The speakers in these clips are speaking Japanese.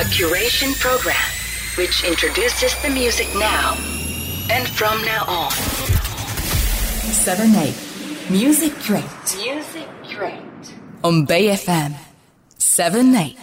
A curation program which introduces the music now and from now on. 7 8 Music Curate Music Curate. on Bay FM 7 8.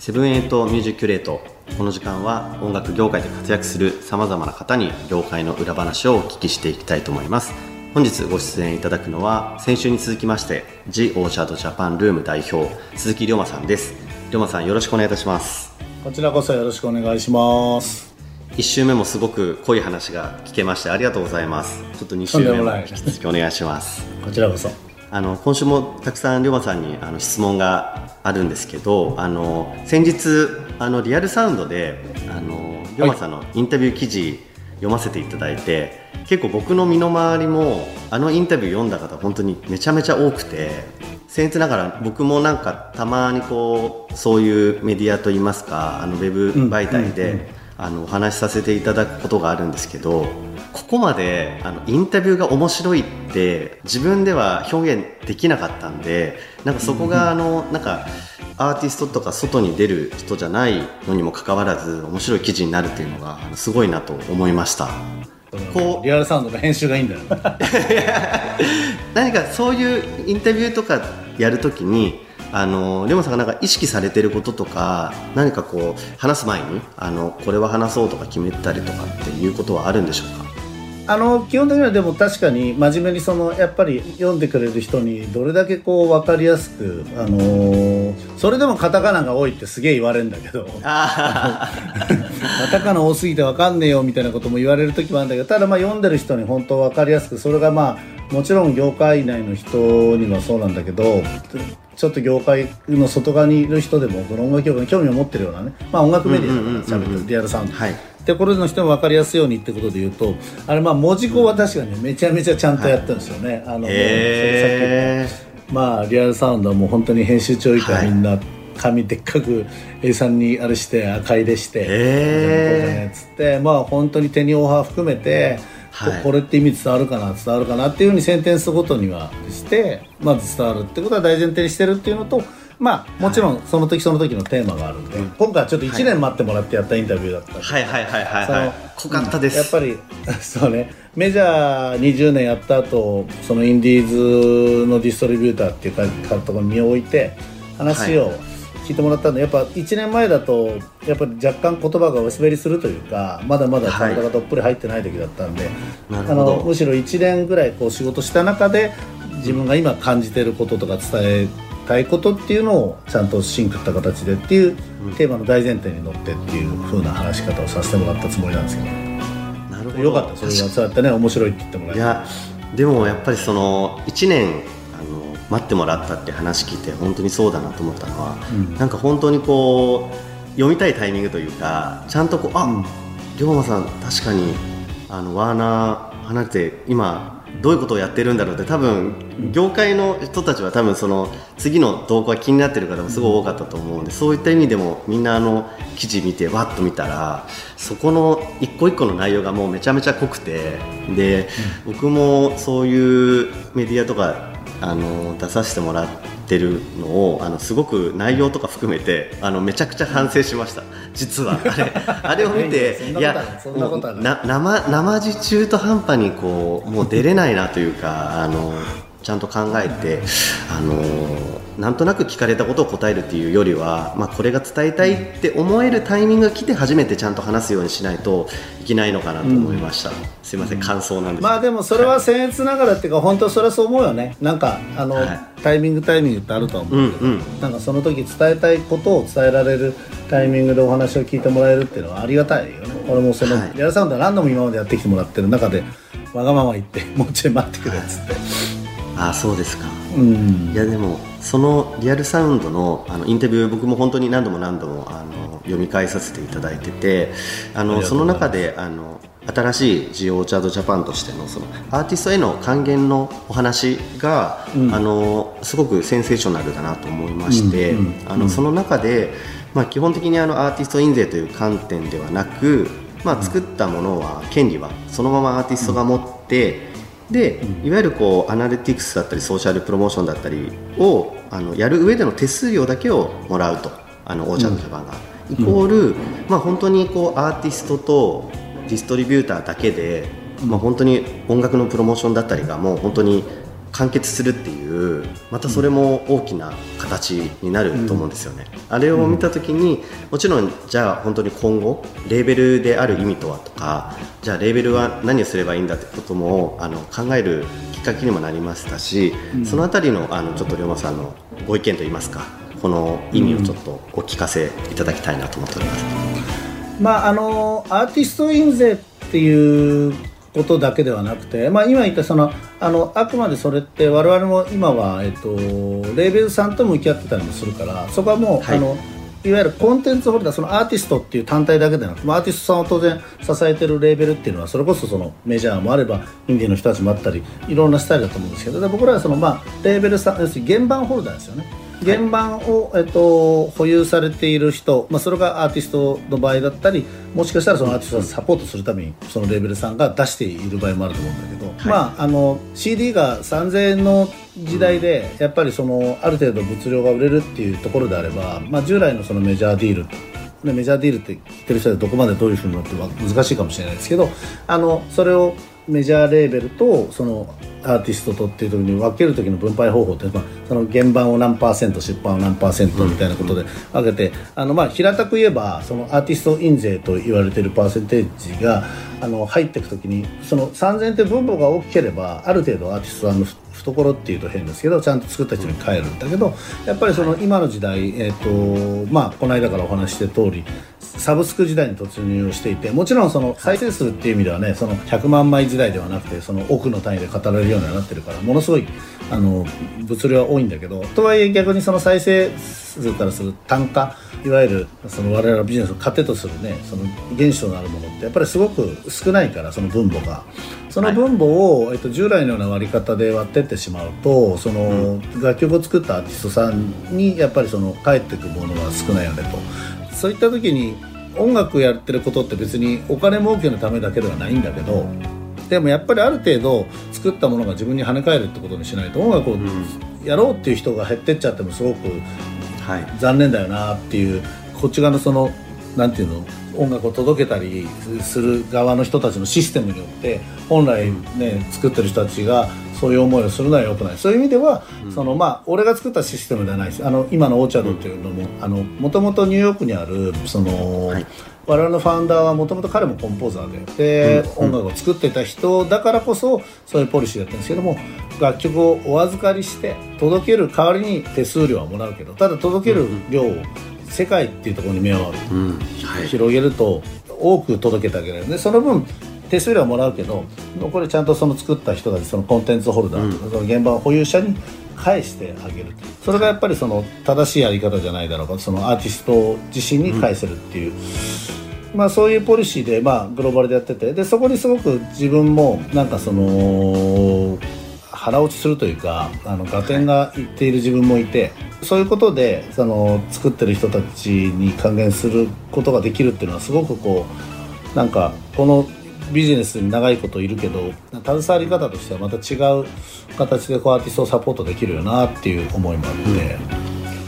Seven Eight Music Curate この時間は音楽業界で活躍するさまざまな方に業界の裏話をお聞きしていきたいと思います本日ご出演いただくのは先週に続きまして「 The Orchard Japan ルーム」代表鈴木竜馬さんです。龍馬さんよろしくお願いいたします。こちらこそよろしくお願いします。1週目もすごく濃い話が聞けましてありがとうございます。ちょっと2週目も引き続きお願いします。こちらこそ。あの今週もたくさん龍馬さんにあの質問があるんですけどあの先日あのリアルサウンドであの龍馬さんのインタビュー記事読ませていただいて、結構僕の身の回りもあのインタビュー読んだ方本当にめちゃめちゃ多くて僭越ながら僕もなんかたまにこうそういうメディアといいますかあのウェブ媒体で、あのお話しさせていただくことがあるんですけどここまであのインタビューが面白いって自分では表現できなかったんでなんかそこがあのなんかアーティストとか外に出る人じゃないのにもかかわらず面白い記事になるっていうのがすごいなと思いましたこうリアルサウンドの編集がいいんだよ。何かそういうインタビューとかやるときにあのレモンさんがなんか意識されてることとか何かこう話す前にあのこれは話そうとか決めたりとかっていうことはあるんでしょうか？あの基本的にはでも確かに真面目にそのやっぱり読んでくれる人にどれだけこう分かりやすく、あのーそれでもカタカナが多いってすげえ言われるんだけどあカタカナ多すぎて分かんねえよみたいなことも言われる時もあるんだけどただまあ読んでる人に本当分かりやすくそれがまあもちろん業界内の人にはそうなんだけどちょっと業界の外側にいる人でもこの音楽業界に興味を持ってるようなね、まあ、音楽メディアだから喋ってるリアルサウンド、はい。ってころの人も分かりやすいようにってことで言うとあれまあ文字工は確かにねめちゃめちゃちゃんとやってるんですよね。あのもうそれへさっきのまあリアルサウンドはもう本当に編集長以下はい。みんな紙でっかく A3 にあれして赤入れしてへつってまあ本当に手にオファー含めて、はい。ここれって意味伝わるかな？伝わるかなっていうふうにセンテンスごとにはしてまず伝わるってことは大前提にしてるっていうのとまあもちろんその時その時のテーマがあるんで、今回はちょっと1年待ってもらってやったインタビューだったんで。はい。はいはいはいはい濃かったです、やっぱり そうね。メジャー20年やった後そのインディーズのディストリビューターっていうかところに身を置いて話を聞いてもらったんで、やっぱ1年前だとやっぱり若干言葉がお滑りするというかまだまだ体がどっぷり入ってない時だったんで、あなるほど。のむしろ1年ぐらいこう仕事した中で自分が今感じてることとか伝えたいことっていうのをちゃんとシンクった形でっていうテーマの大前提に乗ってっていう風な話し方をさせてもらったつもりなんですけど。なるほど。よかった。それがそうやってね面白いって言ってもらえて。いやでもやっぱりその1年待ってもらったって話聞いて本当にそうだなと思ったのは、なんか本当にこう読みたいタイミングというかちゃんとこうあ、龍馬さん確かにあのワーナー離れて今どういうことをやってるんだろうって多分業界の人たちは多分その次の動向が気になってる方もすごい多かったと思うんでそういった意味でもみんなあの記事見てわっと見たらそこの一個一個の内容がもうめちゃめちゃ濃くてで、僕もそういうメディアとかあの出させてもらってるのをあのすごく内容とか含めてあのめちゃくちゃ反省しました。実はあれ あれを見ていそんなことはない。な生生地中途半端にこうもう出れないなというかあのちゃんと考えてあのなんとなく聞かれたことを答えるっていうよりは、まあ、これが伝えたいって思えるタイミングが来て初めてちゃんと話すようにしないといけないのかなと思いました、すいません感想なんですけど。まあでもそれは僭越ながらっていうか本当それはそう思うよね。なんかあの、はい。タイミングタイミングってあると思う、うんうん。なんかその時伝えたいことを伝えられるタイミングでお話を聞いてもらえるっていうのはありがたいよね。俺もその、はい。リアルサウンドは何度も今までやってきてもらってる中でわがまま言ってもうちょい待ってくれっつって、あそうですか。うん。いやでもそのリアルサウンドのあのインタビュー僕も本当に何度も何度もあの読み返させていただいててあのその中であの新しいジオーチャードジャパンとしてのそのアーティストへの還元のお話が、うん。あのすごくセンセーショナルだなと思いまして、うんうん。あのその中で、まあ、基本的にあのアーティスト印税という観点ではなく、まあ、作ったものは権利はそのままアーティストが持って、でいわゆるこうアナリティクスだったりソーシャルプロモーションだったりをあのやる上での手数料だけをもらうと。あのオーチャードジャパンが、イコール、まあ、本当にこうアーティストとディストリビューターだけで、まあ、本当に音楽のプロモーションだったりがもう本当に完結するっていうまたそれも大きな形になると思うんですよね、うん、あれを見た時にもちろんじゃあ本当に今後レーベルである意味とはとかじゃあレーベルは何をすればいいんだってこともあの考えるきっかけにもなりましたし、うん、その辺りのあのちょっと龍馬さんのご意見といいますかこの意味をちょっとお聞かせいただきたいなと思っております。まあ、あのアーティスト印税っていうことだけではなくて、まあ、今言ったそのあのあくまでそれって我々も今は、えっと、レーベルさんと向き合ってたりもするからそこはもう、はい、あのいわゆるコンテンツホルダーそのアーティストっていう単体だけでなくてアーティストさんを当然支えてるレーベルっていうのはそれこそそのメジャーもあればインディーの人たちもあったりいろんなスタイルだと思うんですけど僕らはその、まあ、レーベルさん要するに原版ホルダーですよね。原版を、えっと、保有されている人、まあ、それがアーティストの場合だったりもしかしたらそのアーティストをサポートするためにそのレーベルさんが出している場合もあると思うんだけど、はい、まあ、あの CD が3000円の時代でやっぱりそのある程度物量が売れるっていうところであれば、まあ、従来のそのメジャーディールメジャーディールって言ってる人でどこまでどういうふうになって難しいかもしれないですけどあのそれをメジャーレーベルとそのアーティストとっていう時に分ける時の分配方法って、まあ、その原版を何パーセント出版を何パーセントみたいなことで分けて、あのまあ平たく言えばそのアーティスト印税と言われているパーセンテージがあの入っていく時にその3000って分母が大きければある程度アーティストさんの懐っていうと変ですけどちゃんと作った人に帰るんだけどやっぱりその今の時代、えーとまあ、この間からお話して通りサブスク時代に突入をしていてもちろんその再生数っていう意味ではねその100万枚時代ではなくてその億の単位で語られるようになってるからものすごいあの物量は多いんだけどとはいえ逆にその再生数からする単価いわゆるその我々のビジネスを糧とするねその原資となるものってやっぱりすごく少ないからその分母が。その分母を、えっと、従来のような割り方で割ってってしまうとその、楽曲を作ったアーティストさんにやっぱりその返ってくものが少ないよねと。そういった時に音楽やってることって別にお金儲けのためだけではないんだけどでもやっぱりある程度作ったものが自分に跳ね返るってことにしないと音楽をやろうっていう人が減ってっちゃってもすごく残念だよなっていうこっち側のそのなんていうの音楽を届けたりする側の人たちのシステムによって本来ね作ってる人たちがそういう思いをするのはよくない。そういう意味では、うん、そのまあ俺が作ったシステムではないしあの今のオーチャードっていうのももともとニューヨークにあるその、はい、我々のファウンダーはもともと彼もコンポーザーでで、うん、音楽を作ってた人だからこそそういうポリシーだったんですけども楽曲をお預かりして届ける代わりに手数料はもらうけどただ届ける量を世界っていうところに目を広げると多く届けてあげられるでその分手数料はもらうけどこれちゃんとその作った人たちそのコンテンツホルダーその現場保有者に返してあげるそれがやっぱりその正しいやり方じゃないだろうかそのアーティスト自身に返せるっていう、うん、まあ、そういうポリシーで、まあ、グローバルでやっててでそこにすごく自分もなんかその腹落ちするというかあの合点がいっている自分もいてそういうことでその作ってる人たちに還元することができるっていうのはすごくこうなんかこのビジネスに長いこといるけど携わり方としてはまた違う形でこうアーティストをサポートできるよなっていう思いもあって、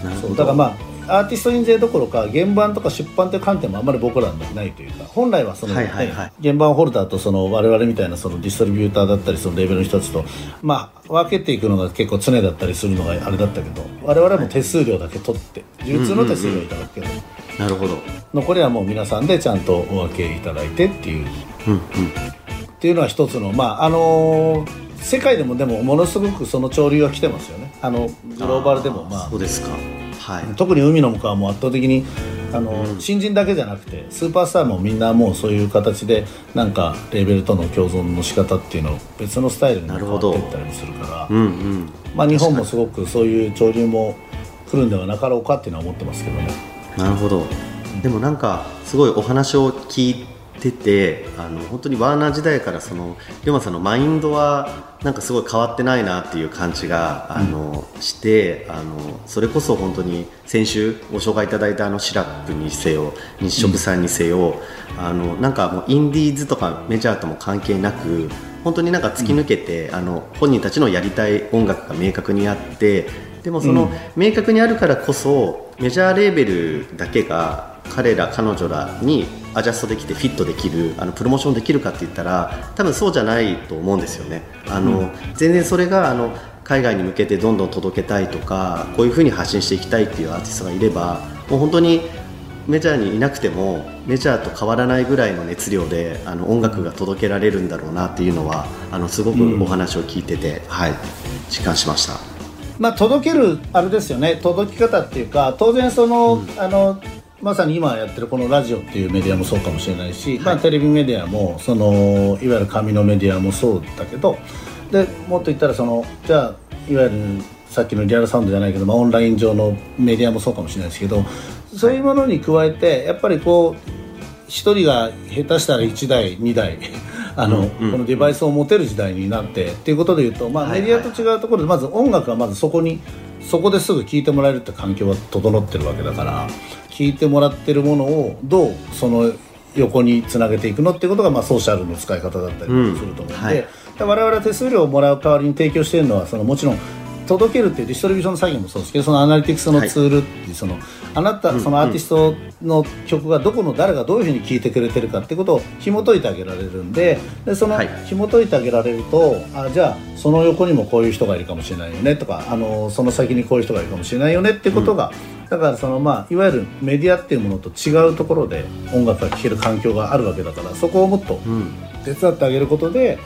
うん、そうだからまあアーティスト印税どころか原版とか出版という観点もあんまり僕らにないというか本来はその、はいはいはい、原版ホルダーとその我々みたいなそのディストリビューターだったりそのレベルの人たちと、まあ、分けていくのが結構常だったりするのがあれだったけど我々も手数料だけ取って流通の手数料いただくけど、うんうんうん、なるほど。残りはもう皆さんでちゃんとお分けいただいてっていう、うんうん、っていうのは一つのまああのー世界でもでもものすごくその潮流が来てますよね。あのグローバルでもまあ。そうですかはい、特に海の向こうはもう圧倒的にあの、うん、新人だけじゃなくてスーパースターもみんなもうそういう形でなんかレーベルとの共存の仕方っていうのを別のスタイルに変わっていったりもするから、うんうん、まあ、日本もすごくそういう潮流も来るんではなかろうかっていうのは思ってますけどね。なるほど。でもなんかすごいお話を聞いててあの本当にワーナー時代からその龍馬さんのマインドはなんかすごい変わってないなっていう感じがあの、うん、してあのそれこそ本当に先週ご紹介いただいたあのシラップにせよ日食さんにせよ、うん、あのなんかもうインディーズとかメジャーとも関係なく本当になんか突き抜けて、あの本人たちのやりたい音楽が明確にあってでもその、明確にあるからこそメジャーレーベルだけが彼ら彼女らにアジャストできてフィットできるあのプロモーションできるかって言ったら多分そうじゃないと思うんですよね。あの、全然それがあの海外に向けてどんどん届けたいとかこういうふうに発信していきたいっていうアーティストがいればもう本当にメジャーにいなくてもメジャーと変わらないぐらいの熱量であの音楽が届けられるんだろうなっていうのはあのすごくお話を聞いてて、はい実感しました。まあ、届けるあれですよね。届き方っていうか当然その、あのまさに今やってるこのラジオっていうメディアもそうかもしれないし、まあ、テレビメディアもそのいわゆる紙のメディアもそうだけどでもっと言ったらそのじゃあいわゆるさっきのリアルサウンドじゃないけど、まあ、オンライン上のメディアもそうかもしれないですけどそういうものに加えてやっぱりこう一人が下手したら1台2台 あの、このデバイスを持てる時代になってっていうことでいうと、まあ、メディアと違うところでまず音楽はまずそこにそこですぐ聴いてもらえるって環境は整ってるわけだから聴いてもらってるものをどうその横につなげていくのっていうことが、まあ、ソーシャルの使い方だったりもすると思うんで、うん。はい。で我々は手数料をもらう代わりに提供しているのはそのもちろん届けるっていうディストリビューションの作業もそうですけどそのアナリティクスのツールっていうその、あなたそのアーティストの曲がどこの誰がどういうふうに聴いてくれてるかってことを紐解いてあげられるんででそのはい。紐解いてあげられるとあじゃあその横にもこういう人がいるかもしれないよねとかあのその先にこういう人がいるかもしれないよねってことが、だからそのまあいわゆるメディアっていうものと違うところで音楽が聴ける環境があるわけだからそこをもっと手伝ってあげることで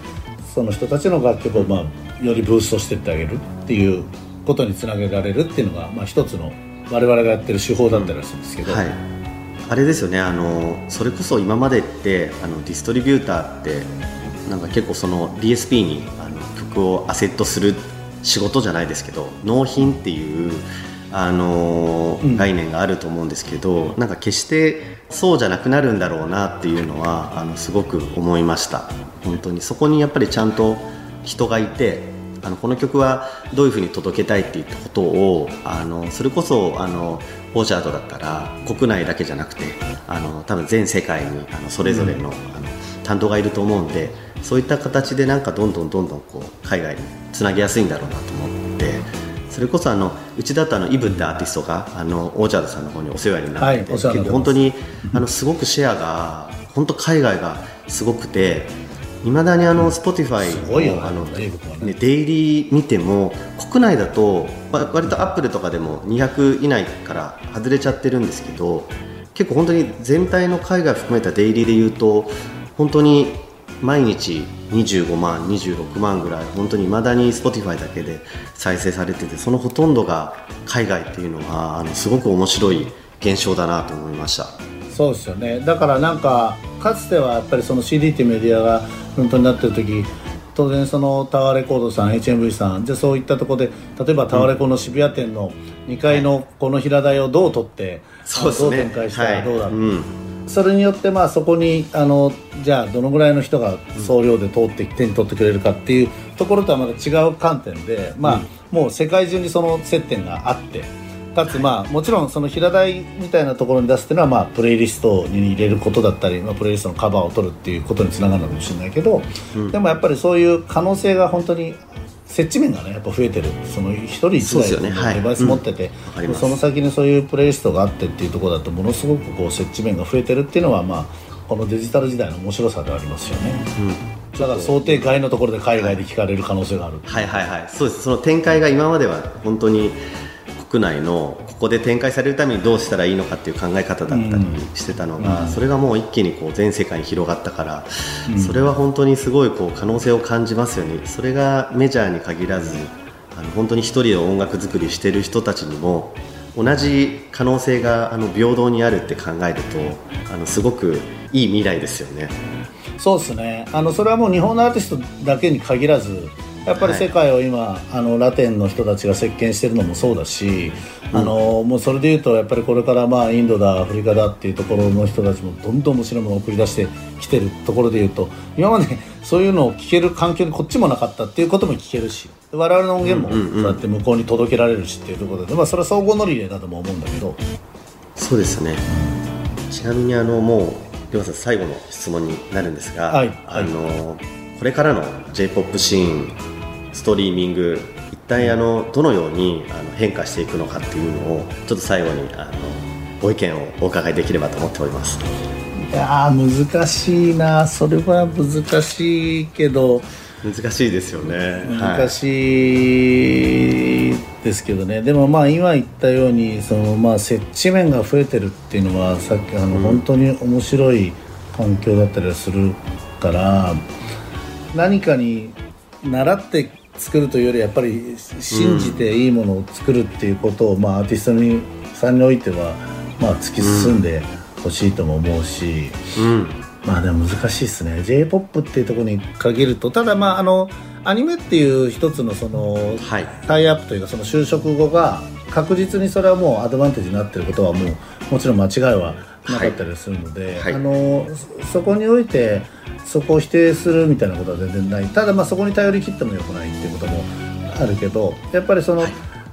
その人たちの楽曲をまあよりブーストしていってあげるっていうことにつなげられるっていうのがまあ一つの我々がやってる手法だったりするんですけど、はい、あれですよね。あのそれこそ今までってあのディストリビューターってなんか結構その DSP にあの曲をアセットする仕事じゃないですけど納品っていうあのうん。概念があると思うんですけど、なんか決してそうじゃなくなるんだろうなっていうのはあのすごく思いました。本当にそこにやっぱりちゃんと人がいてあのこの曲はどういうふうに届けたいっていったことをあのそれこそあのオーチャードだったら国内だけじゃなくてあの多分全世界にあのそれぞれの,、あの担当がいると思うんでそういった形でなんかどんどんどんどんこう海外につなげやすいんだろうなと思ってそれこそあのうちだとあのイブってアーティストがあのオーチャードさんの方にお世話になってて、はい結構本当にあのすごくシェアが本当海外がすごくていまだにあの Spotify あのね。ね、デイリー見ても国内だとわ割とアップルとかでも200以内から外れちゃってるんですけど結構本当に全体の海外含めたデイリーで言うと本当に毎日25万26万ぐらい本当に未だに Spotify だけで再生されててそのほとんどが海外っていうのはあのすごく面白い現象だなと思いました。そうですよね。だからなんかかつてはやっぱりその CD っていうメディアが本当になってる時当然そのタワーレコードさん HMV さんじゃあそういったところで例えばタワレコの渋谷店の2階のこの平台をどう取って、そうですね。どう展開したらどうだろう、はいうん。それによってまあそこにあのじゃあどのぐらいの人が総量で通って手に取ってくれるかっていうところとはまた違う観点で、まあもう世界中にその接点があってかつまあもちろんその平台みたいなところに出すっていうのはまあプレイリストに入れることだったり、まあ、プレイリストのカバーを取るっていうことにつながるのかもしれないけど、でもやっぱりそういう可能性が本当に接地面がねやっぱ増えてる。その一人一台のデバイス持ってて、わかりますその先にそういうプレイリストがあってっていうところだとものすごくこう接地面が増えてるっていうのはまあこのデジタル時代の面白さではありますよね、だから想定外のところで海外で聞かれる可能性がある、はいはいはい。そうです。その展開が今までは本当に国内のここで展開されるためにどうしたらいいのかっていう考え方だったりしてたのが、それがもう一気にこう全世界に広がったから、それは本当にすごいこう可能性を感じますよね。それがメジャーに限らずあの本当に一人で音楽作りしてる人たちにも同じ可能性があの平等にあるって考えるとあのすごくいい未来ですよね。そうですね。あのそれはもう日本のアーティストだけに限らずやっぱり世界を今、あのラテンの人たちが席巻してるのもそうだし、あのもうそれでいうとやっぱりこれからまあインドだアフリカだっていうところの人たちもどんどん面白いものを送り出してきてるところでいうと今までそういうのを聞ける環境にこっちもなかったっていうことも聞けるし我々の音源もそうやって向こうに届けられるしっていうところで、まあ、それは総合乗り入れだとも思うんだけど。そうですね。ちなみにあのもうりょうさん最後の質問になるんですが、はいはいあのこれからの j p o p シーンストリーミング一体あのどのようにあの変化していくのかっていうのをちょっと最後にあのご意見をお伺いできればと思っております。いやー難しいなそれは難しいけど。難しいですよね。難しいですけどね、でもまあ今言ったようにそのまあ接地面が増えてるっていうのはさっきあの本当に面白い環境だったりはするから何かに習って作るというよりやっぱり信じていいものを作るっていうことを、まあアーティストにさんにおいてはまあ突き進んでほしいとも思うし。うん。まあでも難しいですね。J p o p っていうところに限るとただまああのアニメっていう一つのその、はい。タイアップというかその就職後が確実にそれはもうアドバンテージになってることはもうもちろん間違いはなかったりするので、はい。あのそそこにおいてそこを否定するみたいなことは全然ない。ただまあそこに頼り切ってもよくないっていうこともあるけどやっぱりその、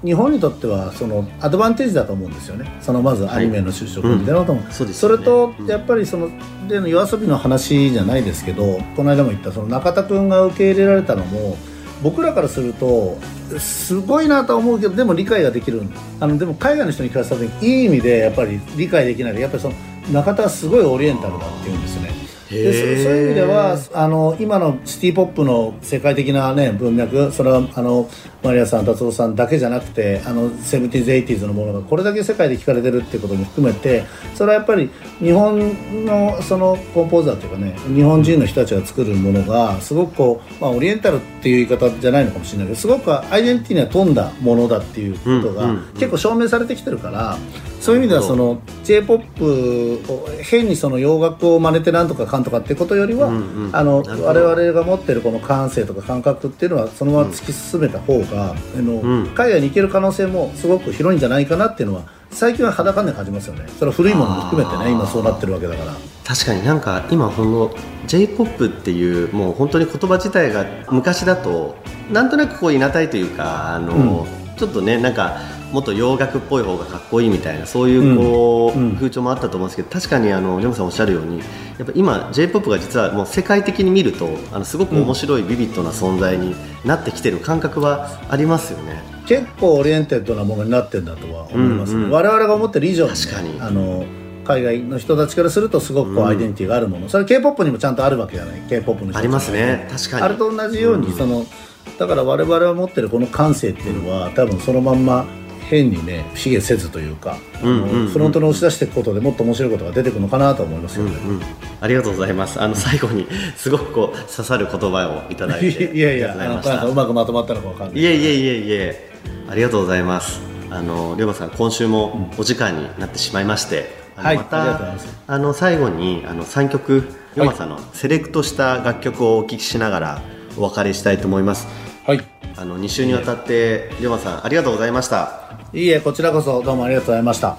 日本にとってはそのアドバンテージだと思うんですよね。そのまずアニメの就職みたいなことも、う。ん。そうですよね。れとうん。やっぱりその例の夜遊びの話じゃないですけどこの間も言ったその中田君が受け入れられたのも僕らからするとすごいなとは思うけどでも理解ができる。あのでも海外の人に聞かせた時にいい意味でやっぱり理解できない。やっぱりその中田はすごいオリエンタルだっていうんですよね。でそそういう意味ではあの今のシティ・ポップの世界的な、ね、文脈それはあのマリアさん達夫さんだけじゃなくてあの 70s、80s のものがこれだけ世界で聞かれてるっていうことも含めてそれはやっぱり日本のそのコンポーザーというかね日本人の人たちが作るものがすごくこう、まあ、オリエンタルっていう言い方じゃないのかもしれないけどすごくアイデンティティには富んだものだっていうことがうんうんうん。結構証明されてきてるからそういう意味ではその j p o p を変にその洋楽を真似てなんとかかんとかってことよりは、うんうんあの我々が持ってるこの感性とか感覚っていうのはそのまま突き進めた方が、あのうん。海外に行ける可能性もすごく広いんじゃないかなっていうのは最近は肌感で感じますよね。それは古いものも含めてね今そうなってるわけだから。確かになんか今ほんの j p o p っていうもう本当に言葉自体が昔だとなんとなくこういなたいというかあの、ちょっとねなんかもっと洋楽っぽい方がかっこいいみたいなそういうこう、うんうん。風潮もあったと思うんですけど確かにあのレモさんおっしゃるようにやっぱ今 j p o p が実はもう世界的に見るとあのすごく面白いビビッドな存在になってきてる感覚はありますよね。結構オリエンテッドなものになってるんだとは思いますね、うんうん。我々が思ってる以上にね、確かに。あの海外の人たちからするとすごくこうアイデンティティがあるもの、それ k p o p にもちゃんとあるわけじゃない？K p o p の人ありますね。確かに。あれと同じように、うん。そのだから我々が持ってるこの感性っていうのは多分そのまんま変にね不思議せずというか、フロントに押し出していくことでもっと面白いことが出てくるのかなと思いますよね、うんうん、ありがとうございます。あの最後にすごくこう刺さる言葉をいただいて。いやいやあのうまくまとまったのかわかんない。いえいえいえいえ。ありがとうございます。あの龍馬さん今週もお時間になってしまいまして、あのまはいあの最後にあの3曲龍馬さんのセレクトした楽曲をお聴きしながらお別れしたいと思います。はい。あの2週にわたって龍馬さんありがとうございましたいいえこちらこそどうもありがとうございました。